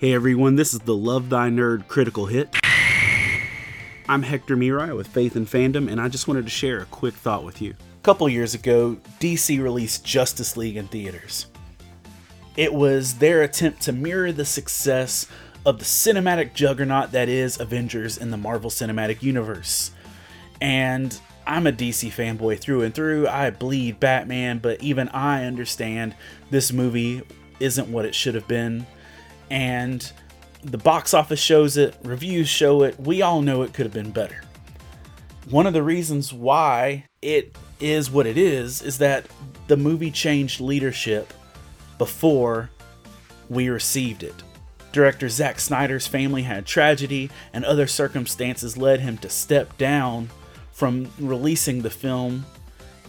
Hey everyone, this is the Love Thy Nerd Critical Hit. I'm Hector Miray with Faith and Fandom, and I just wanted to share a quick thought with you. A couple years ago, DC released Justice League in theaters. It was their attempt to mirror the success of the cinematic juggernaut that is Avengers in the Marvel Cinematic Universe. And I'm a DC fanboy through and through. I bleed Batman, but even I understand this movie isn't what it should have been and the box office shows it, reviews show it, we all know it could have been better. One of the reasons why it is what it is is that the movie changed leadership before we received it. Director Zack Snyder's family had tragedy, and other circumstances led him to step down from releasing the film.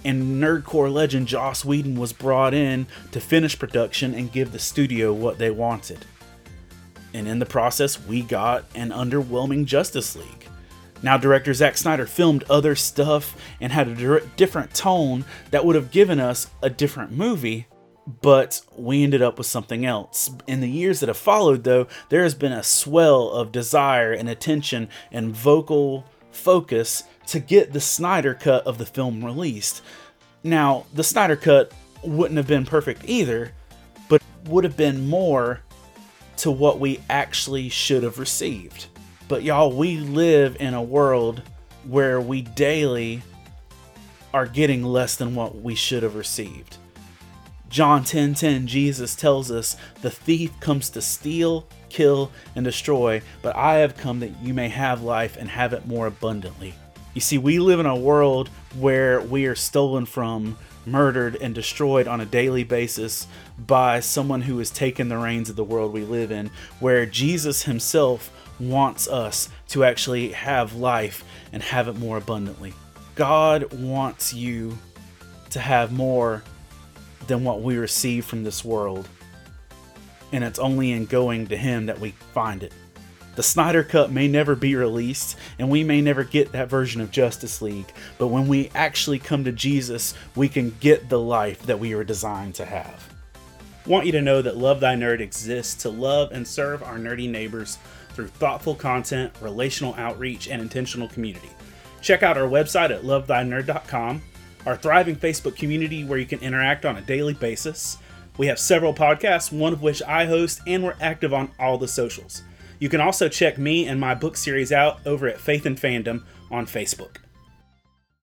And nerdcore legend Joss Whedon was brought in to finish production and give the studio what they wanted and in the process, we got an underwhelming Justice League. Now, director Zack Snyder filmed other stuff and had a different tone that would have given us a different movie, but we ended up with something else. In the years that have followed, though, there has been a swell of desire and attention and vocal focus to get the Snyder cut of the film released. Now, the Snyder cut wouldn't have been perfect either, but would have been more to what we actually should have received. But y'all, we live in a world where we daily are getting less than what we should have received. John 10:10 10, 10, Jesus tells us, "The thief comes to steal, kill, and destroy, but I have come that you may have life and have it more abundantly." You see, we live in a world where we are stolen from murdered and destroyed on a daily basis by someone who has taken the reins of the world we live in, where Jesus himself wants us to actually have life and have it more abundantly. God wants you to have more than what we receive from this world. And it's only in going to Him that we find it. The Snyder Cut may never be released, and we may never get that version of Justice League, but when we actually come to Jesus, we can get the life that we were designed to have. Want you to know that Love Thy Nerd exists to love and serve our nerdy neighbors through thoughtful content, relational outreach, and intentional community. Check out our website at lovethynerd.com, our thriving Facebook community where you can interact on a daily basis. We have several podcasts, one of which I host, and we're active on all the socials. You can also check me and my book series out over at Faith and Fandom on Facebook.